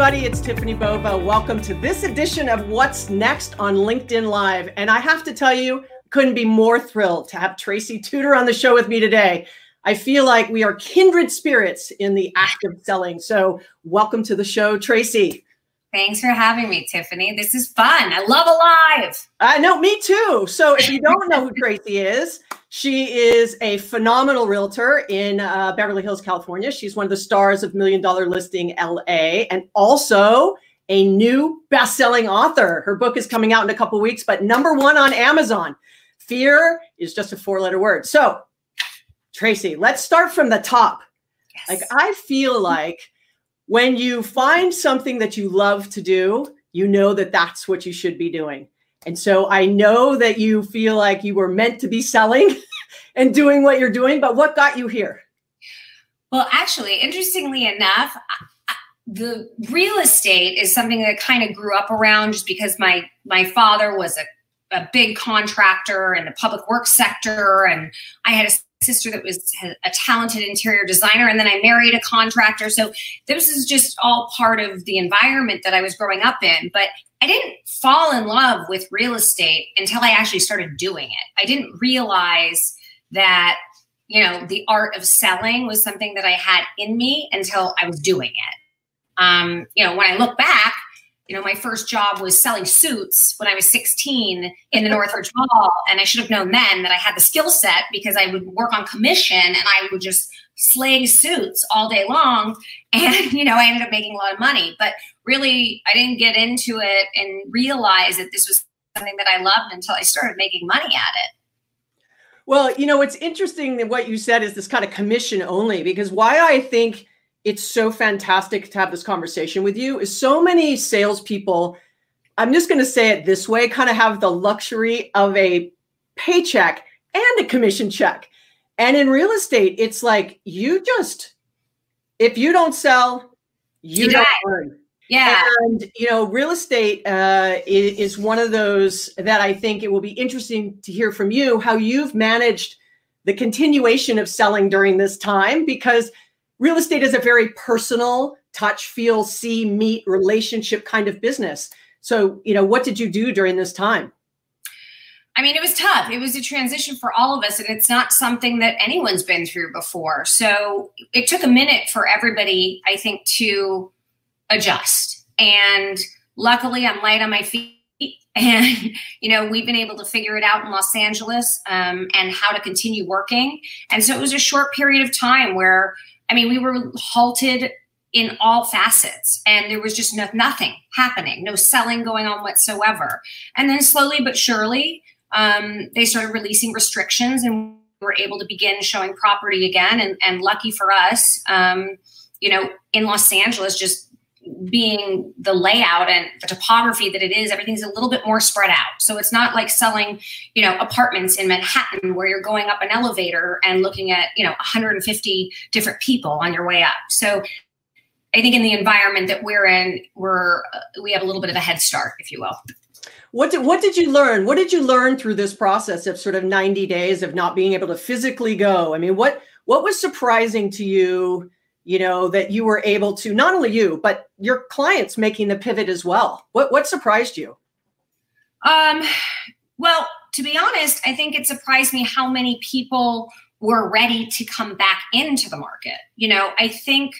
Everybody, it's Tiffani Bova. Welcome to this edition of What's Next on LinkedIn Live. And I have to tell you, couldn't be more thrilled to have Tracy Tutor on the show with me today. I feel like we are kindred spirits in the act of selling. So, welcome to the show, Tracy. Thanks for having me, Tiffany. This is fun. I love Alive. I uh, know, me too. So, if you don't know who Tracy is, she is a phenomenal realtor in uh, Beverly Hills, California. She's one of the stars of Million Dollar Listing LA and also a new best selling author. Her book is coming out in a couple weeks, but number one on Amazon. Fear is just a four letter word. So, Tracy, let's start from the top. Yes. Like, I feel like when you find something that you love to do, you know that that's what you should be doing. And so I know that you feel like you were meant to be selling and doing what you're doing, but what got you here? Well, actually, interestingly enough, the real estate is something that kind of grew up around just because my my father was a, a big contractor in the public works sector and I had a sister that was a talented interior designer and then I married a contractor. So this is just all part of the environment that I was growing up in. But I didn't fall in love with real estate until I actually started doing it. I didn't realize that, you know, the art of selling was something that I had in me until I was doing it. Um, you know, when I look back, you know, my first job was selling suits when I was 16 in the Northridge Mall. And I should have known then that I had the skill set because I would work on commission and I would just slaying suits all day long. And, you know, I ended up making a lot of money. But really, I didn't get into it and realize that this was something that I loved until I started making money at it. Well, you know, it's interesting that what you said is this kind of commission only, because why I think it's so fantastic to have this conversation with you is so many salespeople, I'm just going to say it this way, kind of have the luxury of a paycheck and a commission check. And in real estate, it's like you just, if you don't sell, you, you don't earn. Yeah. And, you know, real estate uh, is, is one of those that I think it will be interesting to hear from you how you've managed the continuation of selling during this time because real estate is a very personal touch, feel, see, meet relationship kind of business. So, you know, what did you do during this time? I mean, it was tough. It was a transition for all of us, and it's not something that anyone's been through before. So it took a minute for everybody, I think, to adjust. And luckily, I'm light on my feet. And, you know, we've been able to figure it out in Los Angeles um, and how to continue working. And so it was a short period of time where I mean, we were halted in all facets and there was just no, nothing happening, no selling going on whatsoever. And then slowly but surely, um, they started releasing restrictions and we were able to begin showing property again. And, and lucky for us, um, you know, in Los Angeles, just being the layout and the topography that it is, everything's a little bit more spread out. So it's not like selling, you know, apartments in Manhattan where you're going up an elevator and looking at, you know, 150 different people on your way up. So I think in the environment that we're in, we're we have a little bit of a head start, if you will. What did what did you learn? What did you learn through this process of sort of 90 days of not being able to physically go? I mean, what what was surprising to you? you know that you were able to not only you but your clients making the pivot as well what what surprised you um well to be honest i think it surprised me how many people were ready to come back into the market you know i think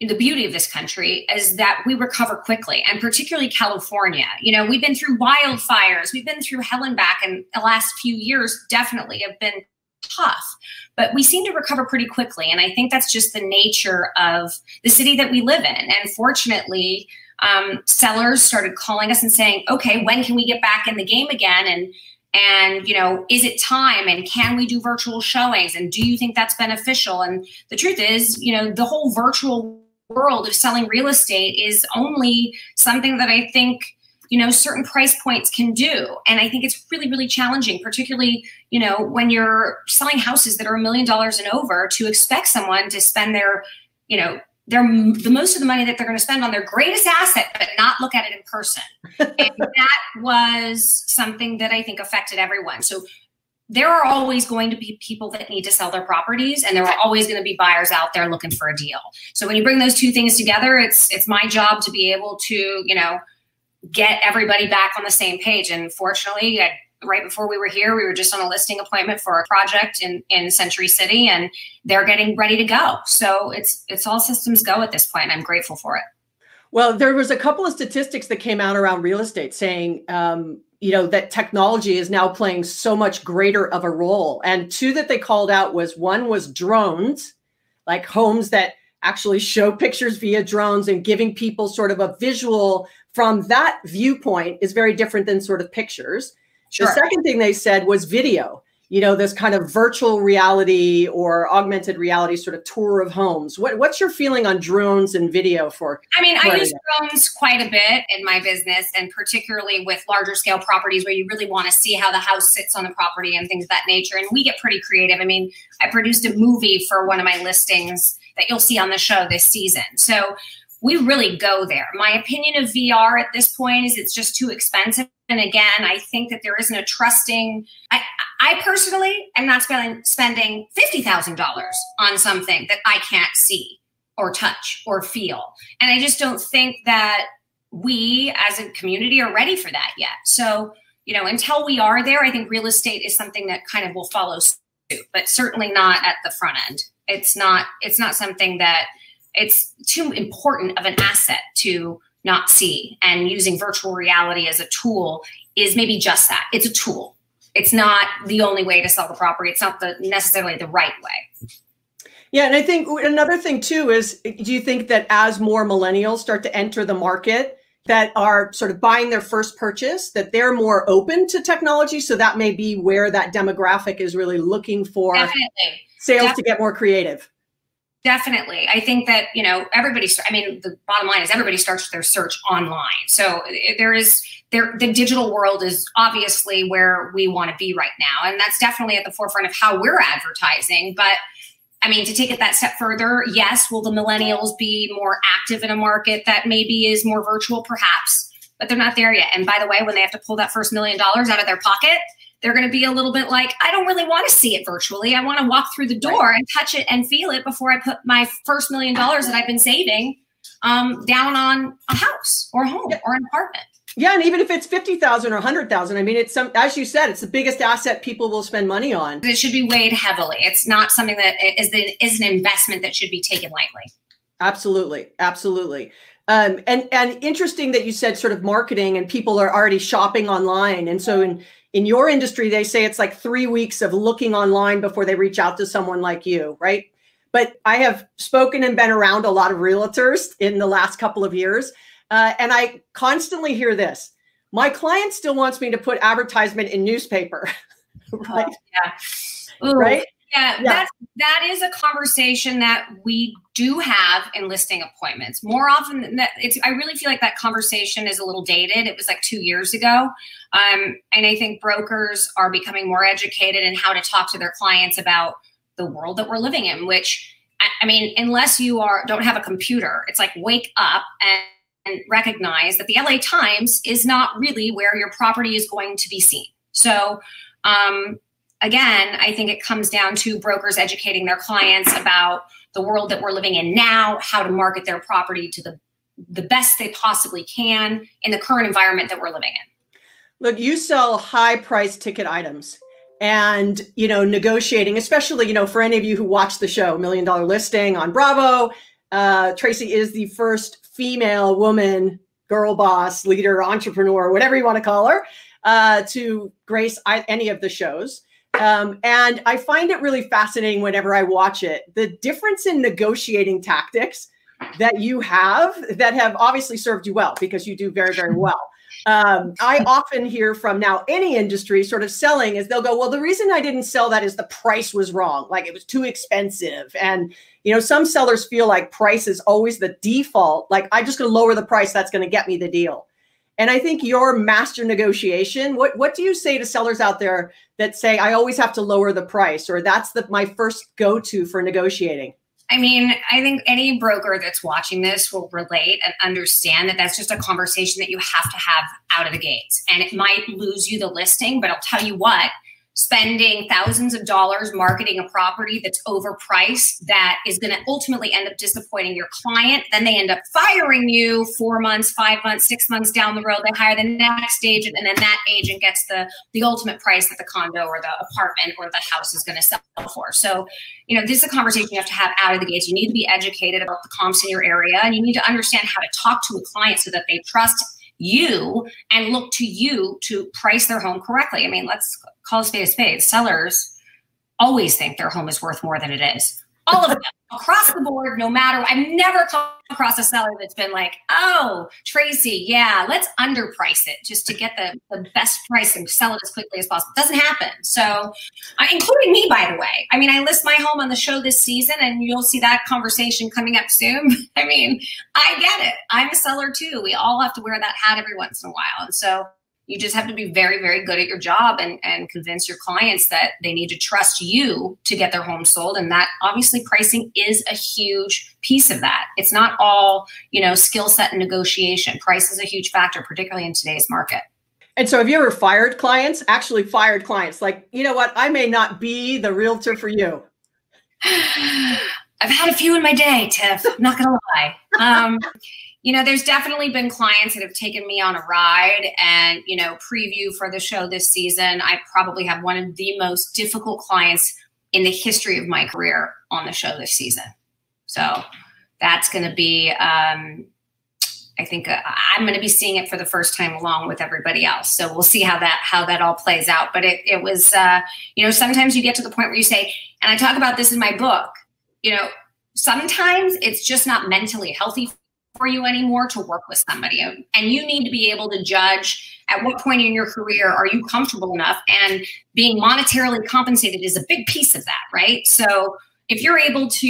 the beauty of this country is that we recover quickly and particularly california you know we've been through wildfires we've been through hell and back and the last few years definitely have been tough. But we seem to recover pretty quickly. And I think that's just the nature of the city that we live in. And fortunately, um, sellers started calling us and saying, okay, when can we get back in the game again? And and you know is it time and can we do virtual showings and do you think that's beneficial and the truth is you know the whole virtual world of selling real estate is only something that i think you know certain price points can do. And i think it's really really challenging particularly you know when you're selling houses that are a million dollars and over to expect someone to spend their you know their the most of the money that they're going to spend on their greatest asset but not look at it in person. And that was something that i think affected everyone. So there are always going to be people that need to sell their properties and there are always going to be buyers out there looking for a deal. So when you bring those two things together it's it's my job to be able to you know get everybody back on the same page. And fortunately I, right before we were here we were just on a listing appointment for a project in in century city and they're getting ready to go. So it's it's all systems go at this point i'm grateful for it. Well there was a couple of statistics that came out around real estate saying um, you know that technology is now playing so much greater of a role. And two that they called out was one was drones like homes that actually show pictures via drones and giving people sort of a visual from that viewpoint is very different than sort of pictures. Sure. the second thing they said was video you know this kind of virtual reality or augmented reality sort of tour of homes what, what's your feeling on drones and video for i mean i use drones quite a bit in my business and particularly with larger scale properties where you really want to see how the house sits on the property and things of that nature and we get pretty creative i mean i produced a movie for one of my listings that you'll see on the show this season so we really go there. My opinion of VR at this point is it's just too expensive. And again, I think that there isn't a trusting. I, I personally am not spending spending fifty thousand dollars on something that I can't see or touch or feel, and I just don't think that we as a community are ready for that yet. So, you know, until we are there, I think real estate is something that kind of will follow suit, but certainly not at the front end. It's not. It's not something that it's too important of an asset to not see. And using virtual reality as a tool is maybe just that. It's a tool. It's not the only way to sell the property. It's not the necessarily the right way. Yeah, and I think another thing too is do you think that as more millennials start to enter the market that are sort of buying their first purchase that they're more open to technology so that may be where that demographic is really looking for Definitely. sales Definitely. to get more creative. Definitely. I think that, you know, everybody, I mean, the bottom line is everybody starts their search online. So there is, there, the digital world is obviously where we want to be right now. And that's definitely at the forefront of how we're advertising. But I mean, to take it that step further, yes, will the millennials be more active in a market that maybe is more virtual? Perhaps, but they're not there yet. And by the way, when they have to pull that first million dollars out of their pocket, they're going to be a little bit like, I don't really want to see it virtually. I want to walk through the door right. and touch it and feel it before I put my first million dollars that I've been saving um, down on a house or a home yeah. or an apartment. Yeah, and even if it's fifty thousand or hundred thousand, I mean, it's some as you said, it's the biggest asset people will spend money on. It should be weighed heavily. It's not something that is the, is an investment that should be taken lightly. Absolutely, absolutely. Um, and and interesting that you said sort of marketing and people are already shopping online, and so in in your industry, they say it's like three weeks of looking online before they reach out to someone like you, right? But I have spoken and been around a lot of realtors in the last couple of years. Uh, and I constantly hear this my client still wants me to put advertisement in newspaper. right? Oh, yeah. Ooh. Right? Yeah, yeah, that's that is a conversation that we do have in listing appointments. More often than that, it's I really feel like that conversation is a little dated. It was like two years ago. Um, and I think brokers are becoming more educated in how to talk to their clients about the world that we're living in, which I, I mean, unless you are don't have a computer, it's like wake up and and recognize that the LA Times is not really where your property is going to be seen. So, um, again, I think it comes down to brokers educating their clients about the world that we're living in now, how to market their property to the the best they possibly can in the current environment that we're living in. Look, you sell high price ticket items and you know negotiating especially you know for any of you who watch the show million dollar listing on bravo uh, tracy is the first female woman girl boss leader entrepreneur whatever you want to call her uh, to grace any of the shows um, and I find it really fascinating whenever I watch it the difference in negotiating tactics that you have that have obviously served you well because you do very, very well. Um, I often hear from now any industry sort of selling is they'll go, well, the reason I didn't sell that is the price was wrong, like it was too expensive. And, you know, some sellers feel like price is always the default, like I'm just going to lower the price, that's going to get me the deal. And I think your master negotiation, what what do you say to sellers out there that say I always have to lower the price or that's the my first go-to for negotiating? I mean, I think any broker that's watching this will relate and understand that that's just a conversation that you have to have out of the gates. And it might lose you the listing, but I'll tell you what, spending thousands of dollars marketing a property that's overpriced that is going to ultimately end up disappointing your client. Then they end up firing you four months, five months, six months down the road. They hire the next agent, and then that agent gets the the ultimate price that the condo or the apartment or the house is going to sell for. So, you know, this is a conversation you have to have out of the gates. You need to be educated about the comps in your area, and you need to understand how to talk to a client so that they trust you and look to you to price their home correctly. I mean, let's call a spade a spade. Sellers always think their home is worth more than it is all of them across the board, no matter. I've never come across a seller that's been like, "Oh, Tracy, yeah, let's underprice it just to get the, the best price and sell it as quickly as possible." It doesn't happen. So, uh, including me, by the way. I mean, I list my home on the show this season, and you'll see that conversation coming up soon. I mean, I get it. I'm a seller too. We all have to wear that hat every once in a while, and so you just have to be very very good at your job and, and convince your clients that they need to trust you to get their home sold. And that obviously pricing is a huge piece of that. It's not all you know skill set and negotiation. Price is a huge factor particularly in today's market. And so have you ever fired clients? Actually fired clients. Like you know what? I may not be the realtor for you. I've had a few in my day tiff. Not gonna lie. Um, you know, there's definitely been clients that have taken me on a ride and, you know, preview for the show this season. I probably have one of the most difficult clients in the history of my career on the show this season. So that's going to be, um, I think uh, I'm going to be seeing it for the first time along with everybody else. So we'll see how that how that all plays out. But it it was uh, you know sometimes you get to the point where you say, and I talk about this in my book. You know, sometimes it's just not mentally healthy for you anymore to work with somebody. And you need to be able to judge at what point in your career are you comfortable enough. And being monetarily compensated is a big piece of that, right? So if you're able to,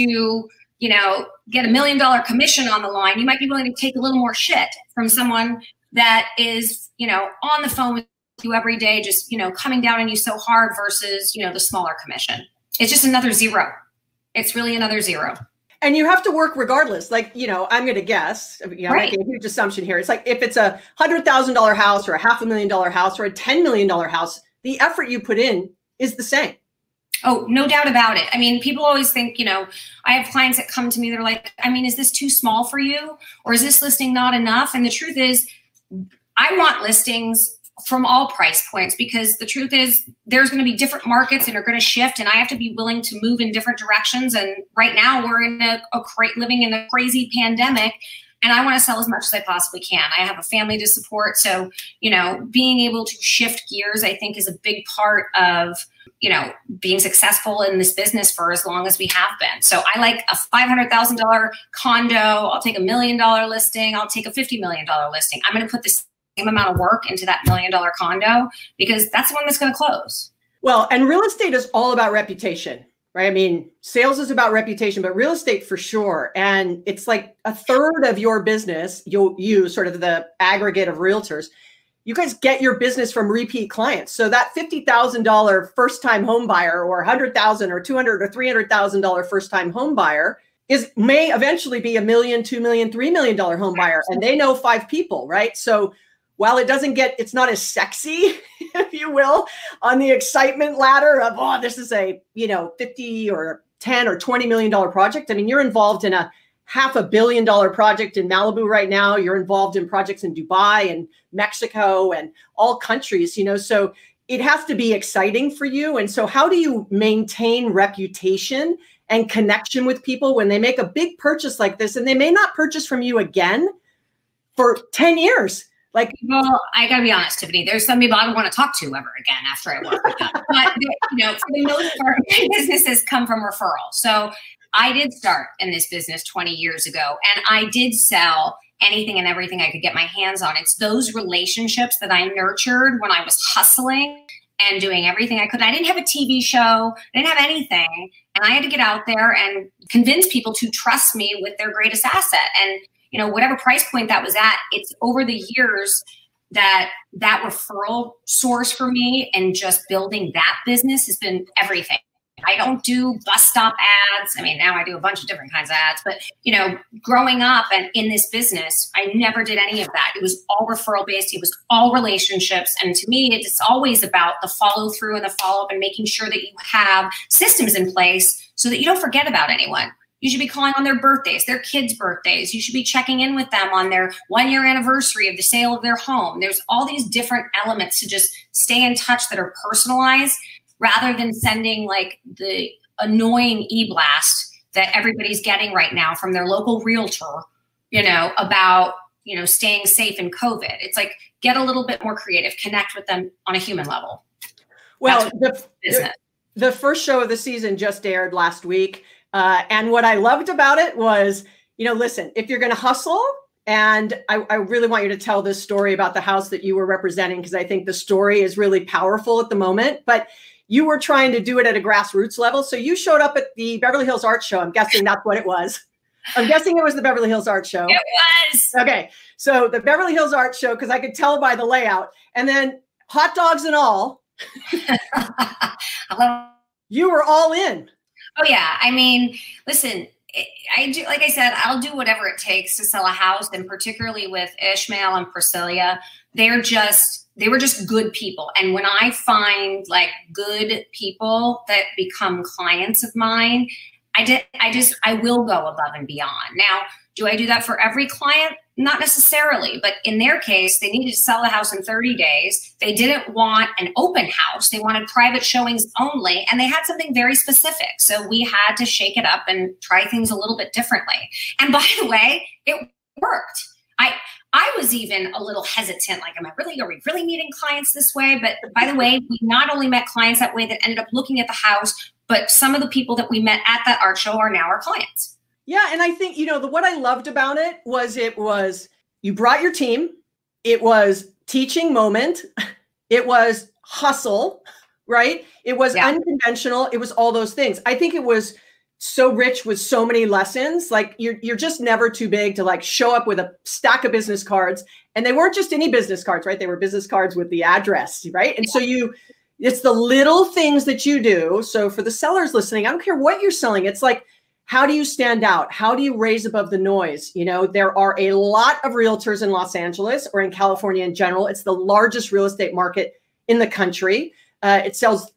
you know, get a million dollar commission on the line, you might be willing to take a little more shit from someone that is, you know, on the phone with you every day, just, you know, coming down on you so hard versus, you know, the smaller commission. It's just another zero. It's really another zero and you have to work regardless. Like, you know, I'm going to guess, you know, right. making a huge assumption here. It's like if it's a hundred thousand dollar house or a half a million dollar house or a $10 million house, the effort you put in is the same. Oh, no doubt about it. I mean, people always think, you know, I have clients that come to me, they're like, I mean, is this too small for you? Or is this listing not enough? And the truth is, I want listings from all price points because the truth is there's going to be different markets and are going to shift and i have to be willing to move in different directions. And right now we're in a, a cra- living in a crazy pandemic and i want to sell as much as i possibly can. I have a family to support so you know being able to shift gears i think is a big part of you know being successful in this business for as long as we have been. So i like a $500000 condo i'll take a million dollar listing i'll take a $50 million listing. I'm going to put this same amount of work into that million dollar condo because that's the one that's going to close. Well, and real estate is all about reputation, right? I mean, sales is about reputation, but real estate for sure. And it's like a third of your business, you'll use sort of the aggregate of realtors. You guys get your business from repeat clients. So that $50,000 first time home buyer or 100,000 or 200 or $300,000 first time home buyer is may eventually be a million, two million, three million dollar home buyer. And they know five people, right? So while it doesn't get it's not as sexy if you will on the excitement ladder of oh this is a you know 50 or 10 or 20 million dollar project. I mean you're involved in a half a billion dollar project in malibu right now. You're involved in projects in dubai and mexico and all countries you know so it has to be exciting for you. And so how do you maintain reputation and connection with people when they make a big purchase like this? And they may not purchase from you again for 10 years like, well, I gotta be honest, Tiffani. There's some people I don't want to talk to ever again after I work with them. but you know, for the most part, businesses come from referral. So I did start in this business 20 years ago, and I did sell anything and everything I could get my hands on. It's those relationships that I nurtured when I was hustling and doing everything I could. I didn't have a TV show, I didn't have anything. And I had to get out there and convince people to trust me with their greatest asset. And you know whatever price point that was at it's over the years that that referral source for me and just building that business has been everything I don't do bus stop ads. I mean, now I do a bunch of different kinds of ads, but you know, growing up and in this business, I never did any of that. It was all referral based. It was all relationships. And to me, it's always about the follow through and the follow up and making sure that you have systems in place so that you don't forget about anyone. You should be calling on their birthdays, their kids' birthdays. You should be checking in with them on their one year anniversary of the sale of their home. There's all these different elements to just stay in touch that are personalized rather than sending like the annoying e-blast that everybody's getting right now from their local realtor, you know, about, you know, staying safe in COVID. It's like get a little bit more creative, connect with them on a human level. Well, the, the, the first show of the season just aired last week. Uh, and what I loved about it was, you know, listen, if you're going to hustle, and I, I, really want you to tell this story about the house that you were representing because I think the story is really powerful at the moment. But you were trying to do it at a grassroots level. So you showed up at the Beverly Hills Art Show. I'm guessing that's what it was. I'm guessing it was the Beverly Hills Art Show. It was. Okay. So the Beverly Hills Art Show, because I could tell by the layout, and then hot dogs and all. you were all in. Oh, yeah. I mean, listen, eh, I do, like I said, I'll do whatever it takes to sell a house, and particularly with Ishmael and Priscilla, they're just they were just good people. And when I find like good people that become clients of mine, I did I just I will go above and beyond. Now, do I do that for every client? Not necessarily, but in their case, they needed to sell the house in 30 days. They didn't want an open house. They wanted private showings only, and they had something very specific. So we had to shake it up and try things a little bit differently. And by the way, it worked. I I was even a little hesitant, like, am I really, are we really meeting clients this way? But by the way, we not only met clients that way that ended up looking at the house, but some of the people that we met at that art show are now our clients. Yeah. And I think, you know, the what I loved about it was it was you brought your team, it was teaching moment, it was hustle, right? It was yeah. unconventional, it was all those things. I think it was so rich with so many lessons like you're you're just never too big to like show up with a stack of business cards and they weren't just any business cards right they were business cards with the address right and yeah. so you it's the little things that you do so for the sellers listening i don't care what you're selling it's like how do you stand out how do you raise above the noise you know there are a lot of realtors in los angeles or in california in general it's the largest real estate market in the country uh, it sells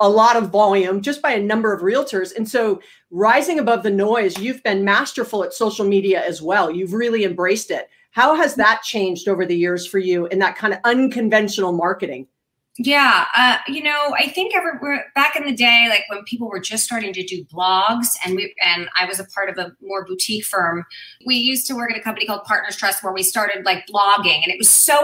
a lot of volume just by a number of realtors. And so, rising above the noise, you've been masterful at social media as well. You've really embraced it. How has that changed over the years for you in that kind of unconventional marketing? Yeah, uh, you know, I think ever back in the day, like when people were just starting to do blogs, and we and I was a part of a more boutique firm. We used to work at a company called Partners Trust, where we started like blogging, and it was so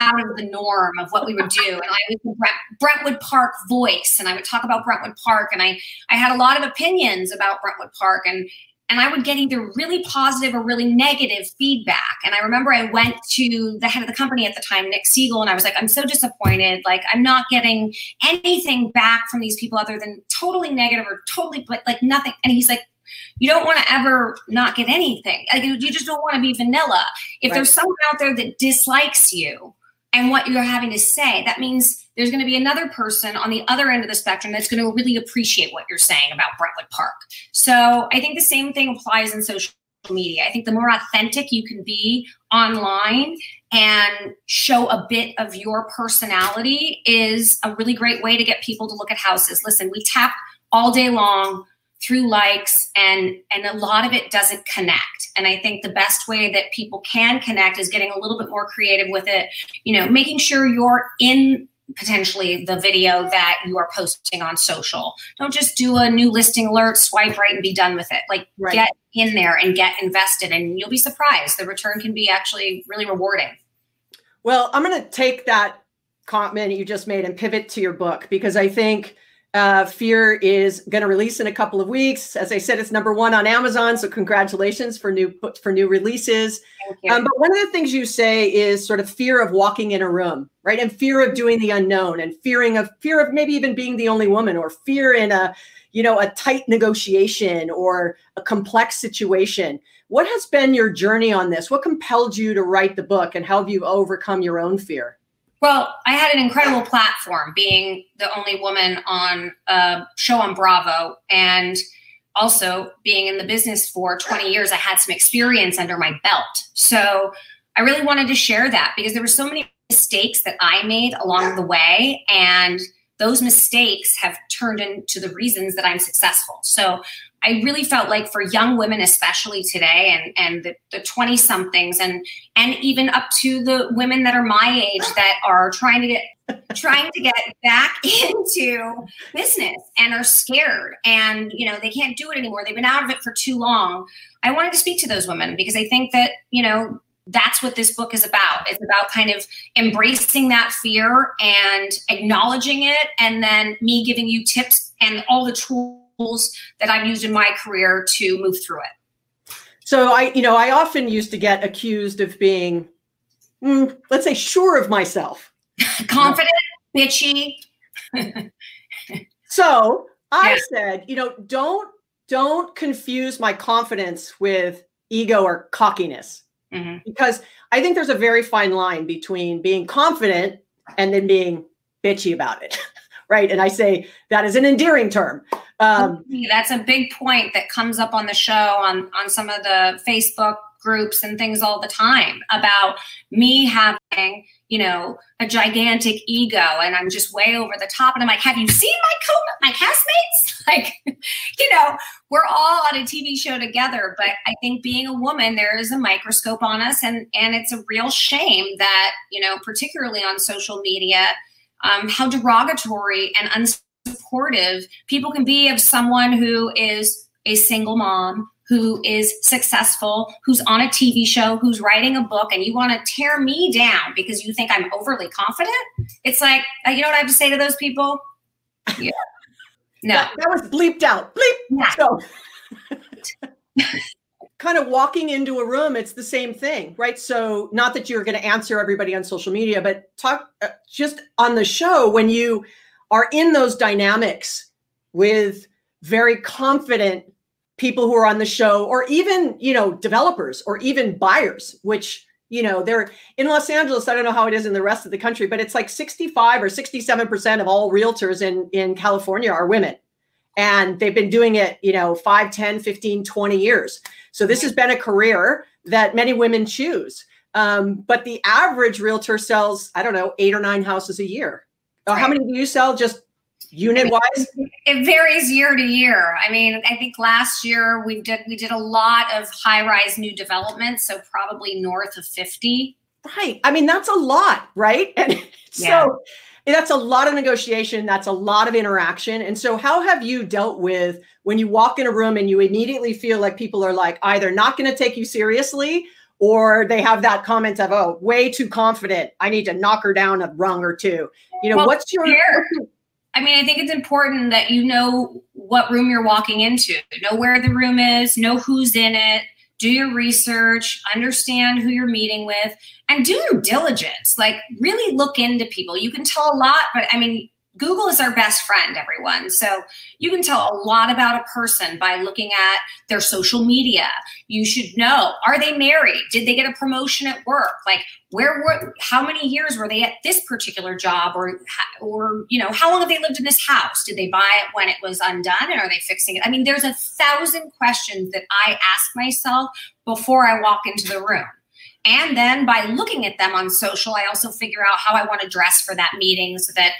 out of the norm of what we would do. And I was the Brentwood Park voice, and I would talk about Brentwood Park, and I I had a lot of opinions about Brentwood Park, and and I would get either really positive or really negative feedback. And I remember I went to the head of the company at the time, Nick Segal, and I was like, I'm so disappointed. Like I'm not getting anything back from these people other than totally negative or totally like nothing. And he's like, you don't want to ever not get anything. Like, you just don't want to be vanilla. If right. there's someone out there that dislikes you, and what you're having to say, that means there's going to be another person on the other end of the spectrum that's going to really appreciate what you're saying about Brentwood Park. So I think the same thing applies in social media. I think the more authentic you can be online and show a bit of your personality is a really great way to get people to look at houses. Listen, we tap all day long through likes and and a lot of it doesn't connect. And i think the best way that people can connect is getting a little bit more creative with it you know making sure you're in potentially the video that you are posting on social. Don't just do a new listing alert swipe right and be done with it. Like right. get in there and get invested and you'll be surprised. The return can be actually really rewarding. Well i'm going to take that comment you just made and pivot to your book because i think uh, Fear is going to release in a couple of weeks. As I said, it's number one on Amazon, so congratulations for new for new releases. Um, but one of the things you say is sort of fear of walking in a room, right? And fear of doing the unknown, and fearing of fear of maybe even being the only woman, or fear in a you know a tight negotiation or a complex situation. What has been your journey on this? What compelled you to write the book, and how have you overcome your own fear? Well, I had an incredible platform being the only woman on a show on Bravo and also being in the business for 20 years. I had some experience under my belt. So I really wanted to share that because there were so many mistakes that I made along the way. And those mistakes have turned into the reasons that I'm successful. So I really felt like for young women, especially today, and and the 20 somethings, and and even up to the women that are my age that are trying to get trying to get back into business and are scared and you know they can't do it anymore they've been out of it for too long i wanted to speak to those women because i think that you know that's what this book is about it's about kind of embracing that fear and acknowledging it and then me giving you tips and all the tools that I've used in my career to move through it. So I, you know, I often used to get accused of being, mm, let's say, sure of myself, confident, bitchy. so I yeah. said, you know, don't don't confuse my confidence with ego or cockiness, mm-hmm. because I think there's a very fine line between being confident and then being bitchy about it. right? And I say that is an endearing term. Um, That's a big point that comes up on the show on on some of the Facebook groups and things all the time about me having you know a gigantic ego and i'm just way over the top and i'm like have you seen my co my castmates? Like you know we're all on a tv show together but i think being a woman there is a microscope on us and and it's a real shame that you know particularly on social media um, how derogatory and unsupportive people can be of someone who is a single mom who is successful, who's on a TV show, who's writing a book, and you want to tear me down because you think I'm overly confident. It's like, uh, you know what I have to say to those people? Yeah. No. That, that was bleeped out. Bleep. Yeah. So. kind of walking into a room, it's the same thing, right? So, not that you're going to answer everybody on social media, but talk uh, just on the show when you are in those dynamics with very confident people who are on the show, or even, you know, developers or even buyers, which, you know, they're in Los Angeles. I don't know how it is in the rest of the country, but it's like 65 or 67% of all realtors in, in California are women. And they've been doing it you know 5 10 15 20 years. So this has been a career that many women choose. Um, but the average realtor sells i don't know eight or nine houses a year. How many do you sell? Just unit wise? it varies year to year. I mean i think last year we did we did a lot of high rise new developments so probably north of 50 right. I mean that's a lot right? And yeah. so that's a lot of negotiation that's a lot of interaction. And so how have you dealt with when you walk in a room and you immediately feel like people are like either not going to take you seriously or they have that comment of oh way too confident. I need to knock her down a rung or two. You know well, what's your I mean, I think it's important that you know what room you're walking into, know where the room is, know who's in it, do your research, understand who you're meeting with, and do your diligence. Like, really look into people. You can tell a lot, but I mean, Google is our best friend, everyone. So you can tell a lot about a person by looking at their social media. You should know are they married? Did they get a promotion at work? Like, where were how many years were they at this particular job or or you know how long have they lived in this house did they buy it when it was undone and are they fixing it i mean there's a thousand questions that i ask myself before i walk into the room and then by looking at them on social i also figure out how i want to dress for that meeting so that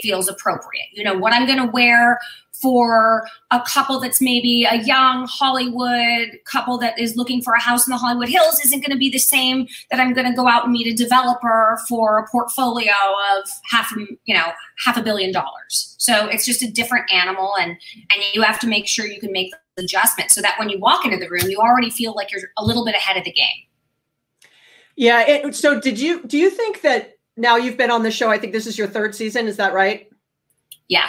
feels appropriate. You know, what I'm going to wear for a couple that's maybe a young Hollywood couple that is looking for a house in the Hollywood Hills isn't going to be the same that I'm going to go out and meet a developer for a portfolio of half you know, half a billion dollars. So it's just a different animal and and you have to make sure you can make the adjustment so that when you walk into the room you already feel like you're a little bit ahead of the game. Yeah, it, so did you do you think that now you've been on the show. I think this is your third season. Is that right? Yeah.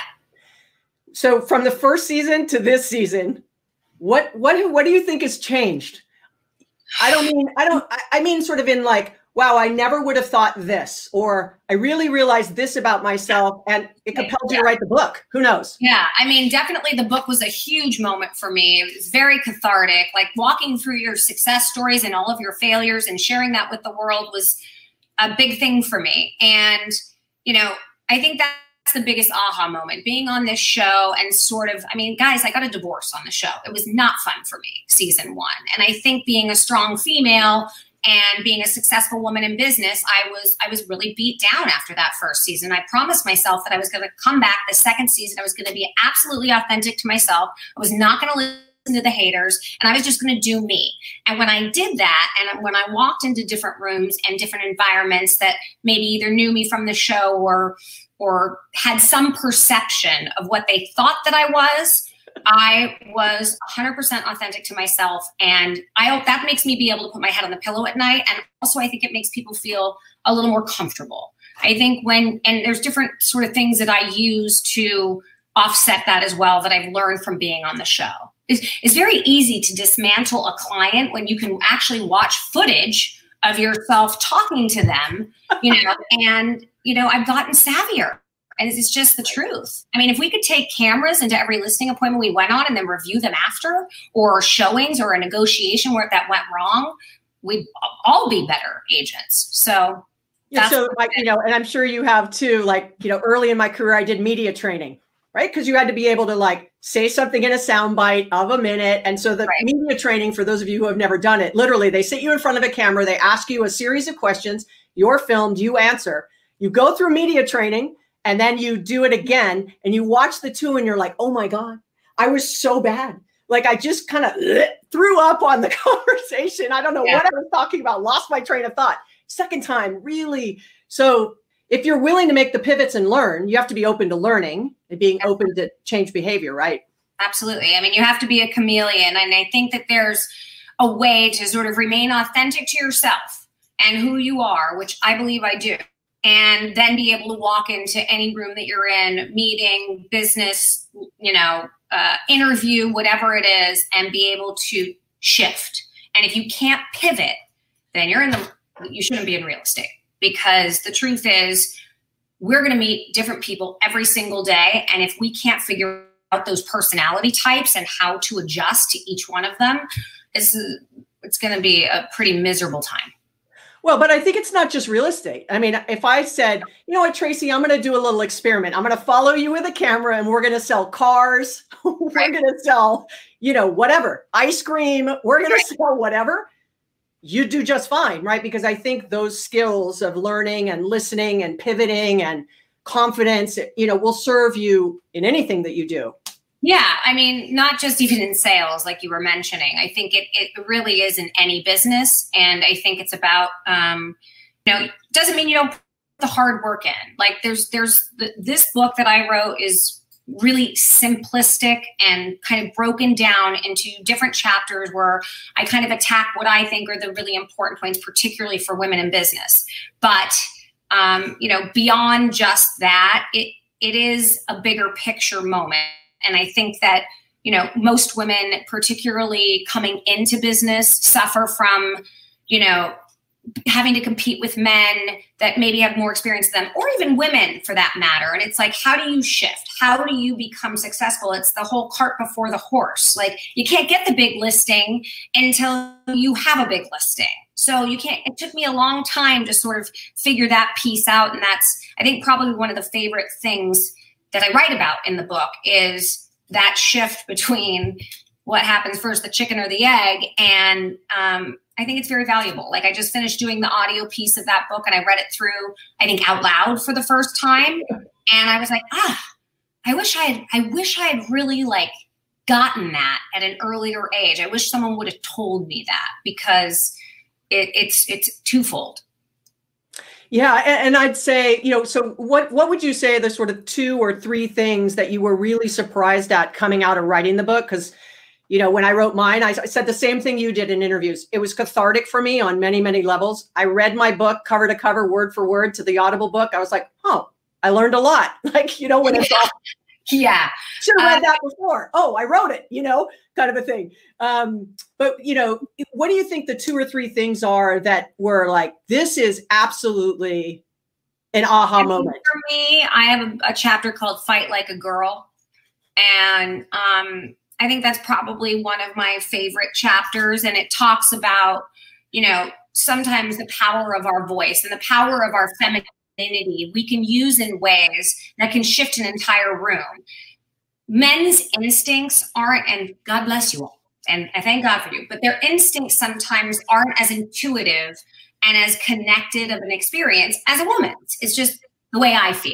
So from the first season to this season, what what what do you think has changed? I don't mean I don't I mean sort of in like wow I never would have thought this or I really realized this about myself and it compelled yeah. you to write the book. Who knows? Yeah, I mean definitely the book was a huge moment for me. It was very cathartic. Like walking through your success stories and all of your failures and sharing that with the world was a big thing for me. And, you know, I think that's the biggest aha moment being on this show and sort of, I mean, guys, I got a divorce on the show. It was not fun for me, season one. And I think being a strong female and being a successful woman in business i was i was really beat down after that first season i promised myself that i was going to come back the second season i was going to be absolutely authentic to myself i was not going to to the haters and i was just going to do me and when i did that and when i walked into different rooms and different environments that maybe either knew me from the show or or had some perception of what they thought that i was I was 100% authentic to myself. And I hope that makes me be able to put my head on the pillow at night. And also, I think it makes people feel a little more comfortable. I think when, and there's different sort of things that I use to offset that as well that I've learned from being on the show. It's, it's very easy to dismantle a client when you can actually watch footage of yourself talking to them, you know, and, you know, I've gotten savvier and it's just the truth. I mean, if we could take cameras into every listing appointment we went on and then review them after, or showings or a negotiation where that went wrong, we'd all be better agents. So, yeah, so like, you know, and I'm sure you have too, like, you know, early in my career, I did media training, right? Because you had to be able to like say something in a soundbite of a minute. And so the right. media training, for those of you who have never done it, literally they sit you in front of a camera, they ask you a series of questions, you're filmed, you answer. You go through media training, and then you do it again and you watch the two and you're like, oh my God, I was so bad. Like I just kind of threw up on the conversation. I don't know yeah. what I was talking about, lost my train of thought. Second time, really. So if you're willing to make the pivots and learn, you have to be open to learning and being open to change behavior, right? Absolutely. I mean, you have to be a chameleon. And I think that there's a way to sort of remain authentic to yourself and who you are, which I believe I do and then be able to walk into any room that you're in, meeting, business, you know, uh, interview, whatever it is, and be able to shift. And if you can't pivot, then you're in the, you shouldn't be in real estate because the truth is, we're going to meet different people every single day. And if we can't figure out those personality types and how to adjust to each one of them, it's, it's going to be a pretty miserable time. Well, but I think it's not just real estate. I mean, if I said, you know what, Tracy, I'm going to do a little experiment. I'm going to follow you with a camera and we're going to sell cars. we're right. going to sell, you know, whatever, ice cream. We're going right. to sell whatever. You do just fine, right? Because I think those skills of learning and listening and pivoting and confidence, you know, will serve you in anything that you do. Yeah, I mean, not just even in sales, like you were mentioning. I think it it really is in any business, and I think it's about um, you know, doesn't mean you don't put the hard work in. Like there's there's the, this book that I wrote is really simplistic and kind of broken down into different chapters where I kind of attack what I think are the really important points, particularly for women in business. But um, you know, beyond just that, it it is a bigger picture moment and I think that, you know, most women, particularly coming into business, suffer from, you know, having to compete with men that maybe have more experience than them, or even women for that matter. And it's like, how do you shift? How do you become successful? It's the whole cart before the horse. Like, you can't get the big listing until you have a big listing. So you can't, it took me a long time to sort of figure that piece out. And that's, I think, probably one of the favorite things that I write about in the book is that shift between what happens first, the chicken or the egg. And um, I think it's very valuable. Like I just finished doing the audio piece of that book and I read it through, I think out loud for the first time. And I was like, ah, I wish I had, I wish I had really like gotten that at an earlier age. I wish someone would have told me that because it, it's, it's twofold. Yeah, and, I'd say, you know, so what what would you say the sort of two or three things that you were really surprised at coming out of writing the book? Because, you know, when I wrote mine, I, I said the same thing you did in interviews. It was cathartic for me on many many levels. I read my book cover to cover, word for word to the Audible book. I was like, oh, I learned a lot. Like, you know, when it's all yeah. Should have read uh, that before. Oh, I wrote it, you know, kind of a thing. Um, but you know, what do you think the two or three things are that were like, this is absolutely an aha moment? For me, I have a, a, chapter called Fight Like a Girl. And um, I think that's probably one of my favorite chapters. And it talks about, you know, sometimes the power of our voice and the power of our femininity we can use in ways that can shift an entire room. Men's instincts aren't, and God bless you all, and I thank God for you, but their instincts sometimes aren't as intuitive and as connected of an experience as a woman's. It's just the way I feel.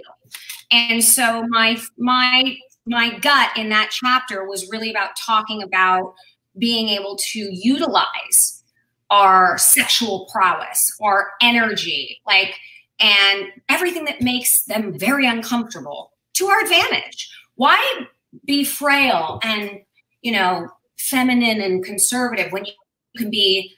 And so my my my gut in that chapter was really about talking about being able to utilize our sexual prowess, our energy, like and everything that makes them very uncomfortable to our advantage. Why be frail and, you know, feminine and conservative when you can be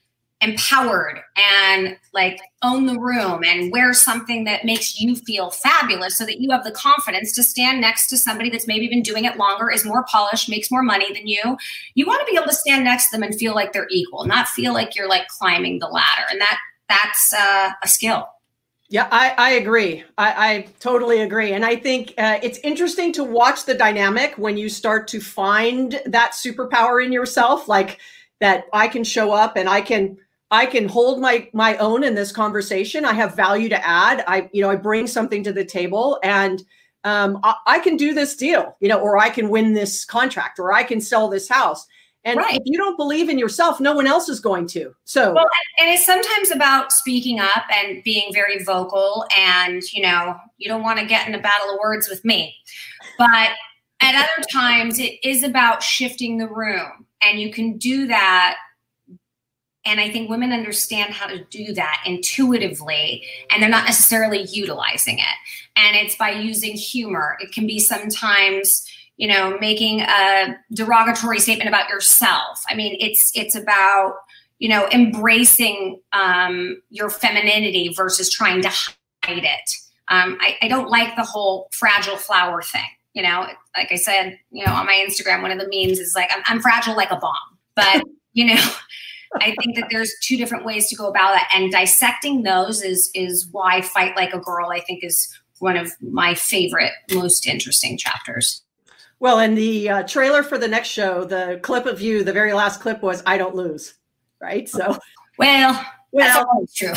empowered and like own the room and wear something that makes you feel fabulous so that you have the confidence to stand next to somebody that's maybe been doing it longer is more polished makes more money than you you want to be able to stand next to them and feel like they're equal not feel like you're like climbing the ladder and that that's uh, a skill yeah, I, I agree. I, I, totally agree. And I think uh, it's interesting to watch the dynamic when you start to find that superpower in yourself, like that I can show up and I can I can hold my my own in this conversation. I have value to add. I you know I bring something to the table and um, I, I can do this deal, you know, or I can win this contract, or I can sell this house. And right. if you don't believe in yourself, no one else is going to. So, well, and it's sometimes about speaking up and being very vocal. And, you know, you don't want to get in a battle of words with me. But at other times, it is about shifting the room. And you can do that. And I think women understand how to do that intuitively, and they're not necessarily utilizing it. And it's by using humor. It can be sometimes you know making a derogatory statement about yourself i mean it's it's about you know embracing um, your femininity versus trying to hide it um, I, I don't like the whole fragile flower thing you know like i said you know on my instagram one of the memes is like i'm, I'm fragile like a bomb but you know I think that there's two different ways to go about that, and dissecting those is is why "Fight Like a Girl" I think is one of my favorite, most interesting chapters. Well, and the uh, trailer for the next show, the clip of you, the very last clip was "I don't lose," right? So, well, well, that's always true.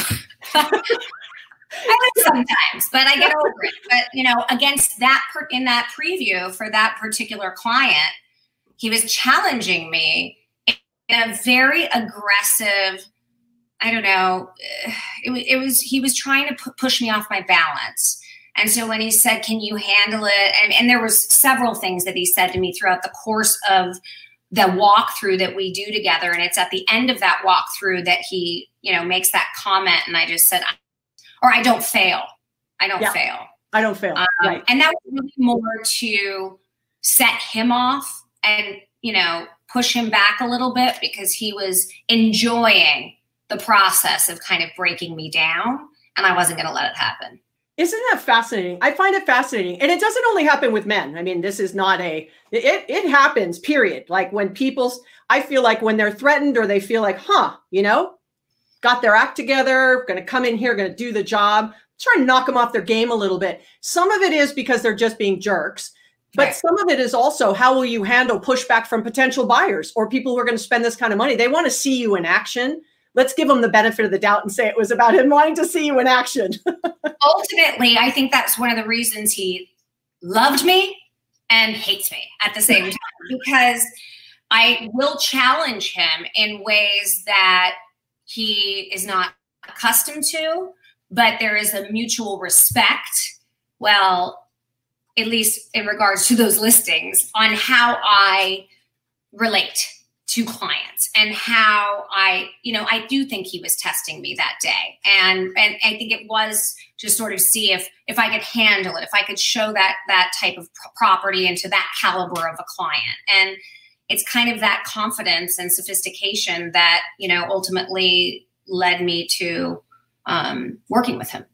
I lose sometimes, but I get over it. But you know, against that per- in that preview for that particular client, he was challenging me in a very aggressive. I don't know. It, it was he was trying to push me off my balance and so when he said, "Can you handle it?" and, and there was several things that he said to me throughout the course of the walkthrough that we do together, and it's at the end of that walkthrough that he, you know, makes that comment, and I just said, "Or I don't fail. I don't yeah. fail. I don't fail." Um, right. And that was really more to set him off and you know push him back a little bit because he was enjoying the process of kind of breaking me down, and I wasn't going to let it happen. Isn't that fascinating? I find it fascinating. And it doesn't only happen with men. I mean, this is not a it it happens, period. Like when people's I feel like when they're threatened or they feel like, huh, you know, got their act together, gonna come in here, gonna do the job, try and knock them off their game a little bit. Some of it is because they're just being jerks. But right. some of it is also how will you handle pushback from potential buyers or people who are going to spend this kind of money? They want to see you in action let's give them the benefit of the doubt and say it was about him wanting to see you in action. Ultimately, I think that's one of the reasons he loved me and hates me at the same time because I will challenge him in ways that he is not accustomed to, but there is a mutual respect. Well, at least in regards to those listings, on how I relate to clients and how I, you know, I do think he was testing me that day. And and I think it was to sort of see if if I could handle it, if I could show that that type of property into that caliber of a client. And it's kind of that confidence and sophistication that, you know, ultimately led me to um, working with him.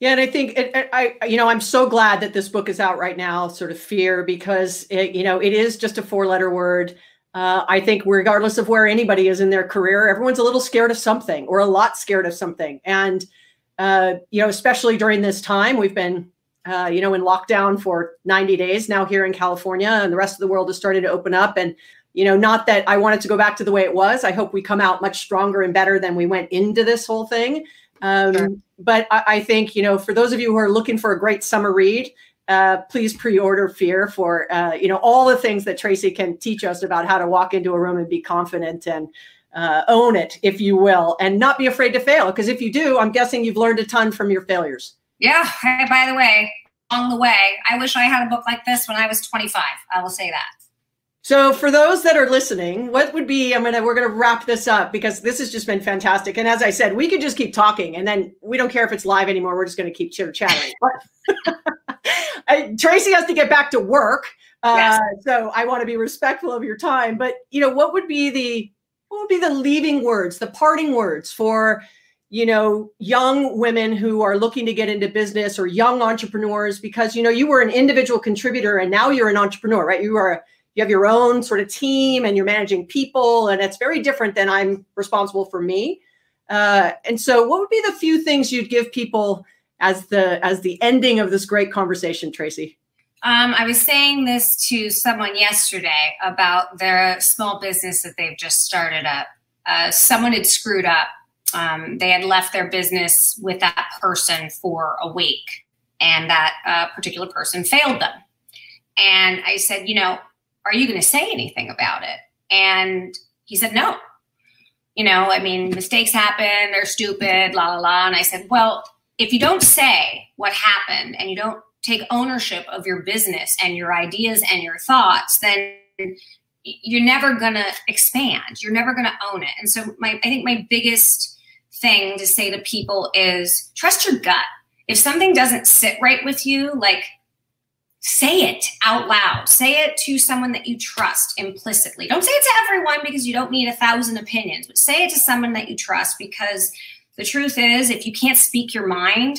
Yeah, and I think it, I, you know, I'm so glad that this book is out right now, sort of fear, because it, you know, it is just a four-letter word. Uh, I think, regardless of where anybody is in their career, everyone's a little scared of something or a lot scared of something. And, uh, you know, especially during this time, we've been, uh, you know, in lockdown for 90 days now here in California, and the rest of the world is starting to open up. And you know, not that I wanted to go back to the way it was. I hope we come out much stronger and better than we went into this whole thing. Um, sure. But I, I, think, you know, for those of you who are looking for a great summer read, uh, please pre-order Fear for, uh, you know, all the things that Tracy can teach us about how to walk into a room and be confident and uh, own it, if you will, and not be afraid to fail. Because if you do, I'm guessing you've learned a ton from your failures. Yeah. Hey, by the way, along the way, I wish I had a book like this when I was 25. I will say that. So for those that are listening, what would be I'm gonna we're gonna wrap this up because this has just been fantastic. And as I said, we could just keep talking and then we don't care if it's live anymore. We're just gonna keep chitter chatting. But Tracy has to get back to work. Uh, yes. so I want to be respectful of your time. But you know, what would be the what would be the leaving words, the parting words for you know young women who are looking to get into business or young entrepreneurs because you know you were an individual contributor and now you're an entrepreneur right you are you have your own sort of team and you're managing people and it's very different than i'm responsible for me. Uh, and so what would be the few things you'd give people as the as the ending of this great conversation tracy? Um, i was saying this to someone yesterday about their small business that they've just started up. Uh, someone had screwed up. Um, they had left their business with that person for a week and that uh, particular person failed them. And i said you know are you going to say anything about it? And he said, no. You know, I mean, mistakes happen, they're stupid, la, la, la. And I said, well, if you don't say what happened and you don't take ownership of your business and your ideas and your thoughts, then you're never going to expand. You're never going to own it. And so, my, I think my biggest thing to say to people is trust your gut. If something doesn't sit right with you, like say it out loud. Say it to someone that you trust implicitly. Don't say it to everyone because you don't need a thousand opinions, but say it to someone that you trust because the truth is, if you can't speak your mind,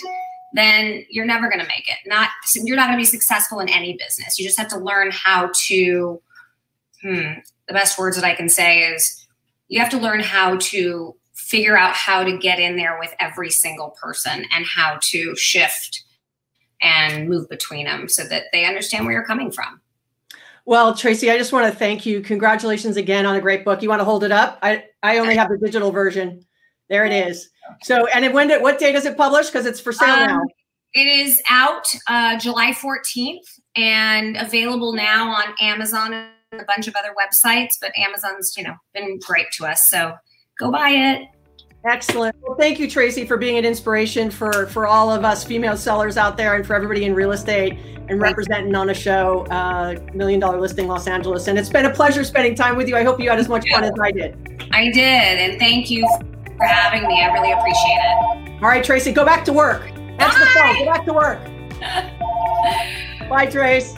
then you're never going to make it. Not you're not going to be successful in any business. You just have to learn how to. Hmm, the best words that I can say is you have to learn how to figure out how to get in there with every single person and how to shift and move between them so that they understand where you're coming from. Well, Tracy, I just want to thank you. Congratulations again on a great book. You want to hold it up? I, I only have the digital version. There it is. So, and when did, what day does it publish? Because it's for sale um, now. It is out uh, July 14th and available now on Amazon and a bunch of other websites. But Amazon's, you know, been great to us. So go buy it. Excellent. Well, thank you, Tracy, for being an inspiration for for all of us female sellers out there, and for everybody in real estate and representing on a show, uh, Million Dollar Listing Los Angeles. And it's been a pleasure spending time with you. I hope you had as much fun as I did. I did, and thank you for having me. I really appreciate it. All right, Tracy, go back to work. That's Bye. the phone. Go back to work. Bye, Trace.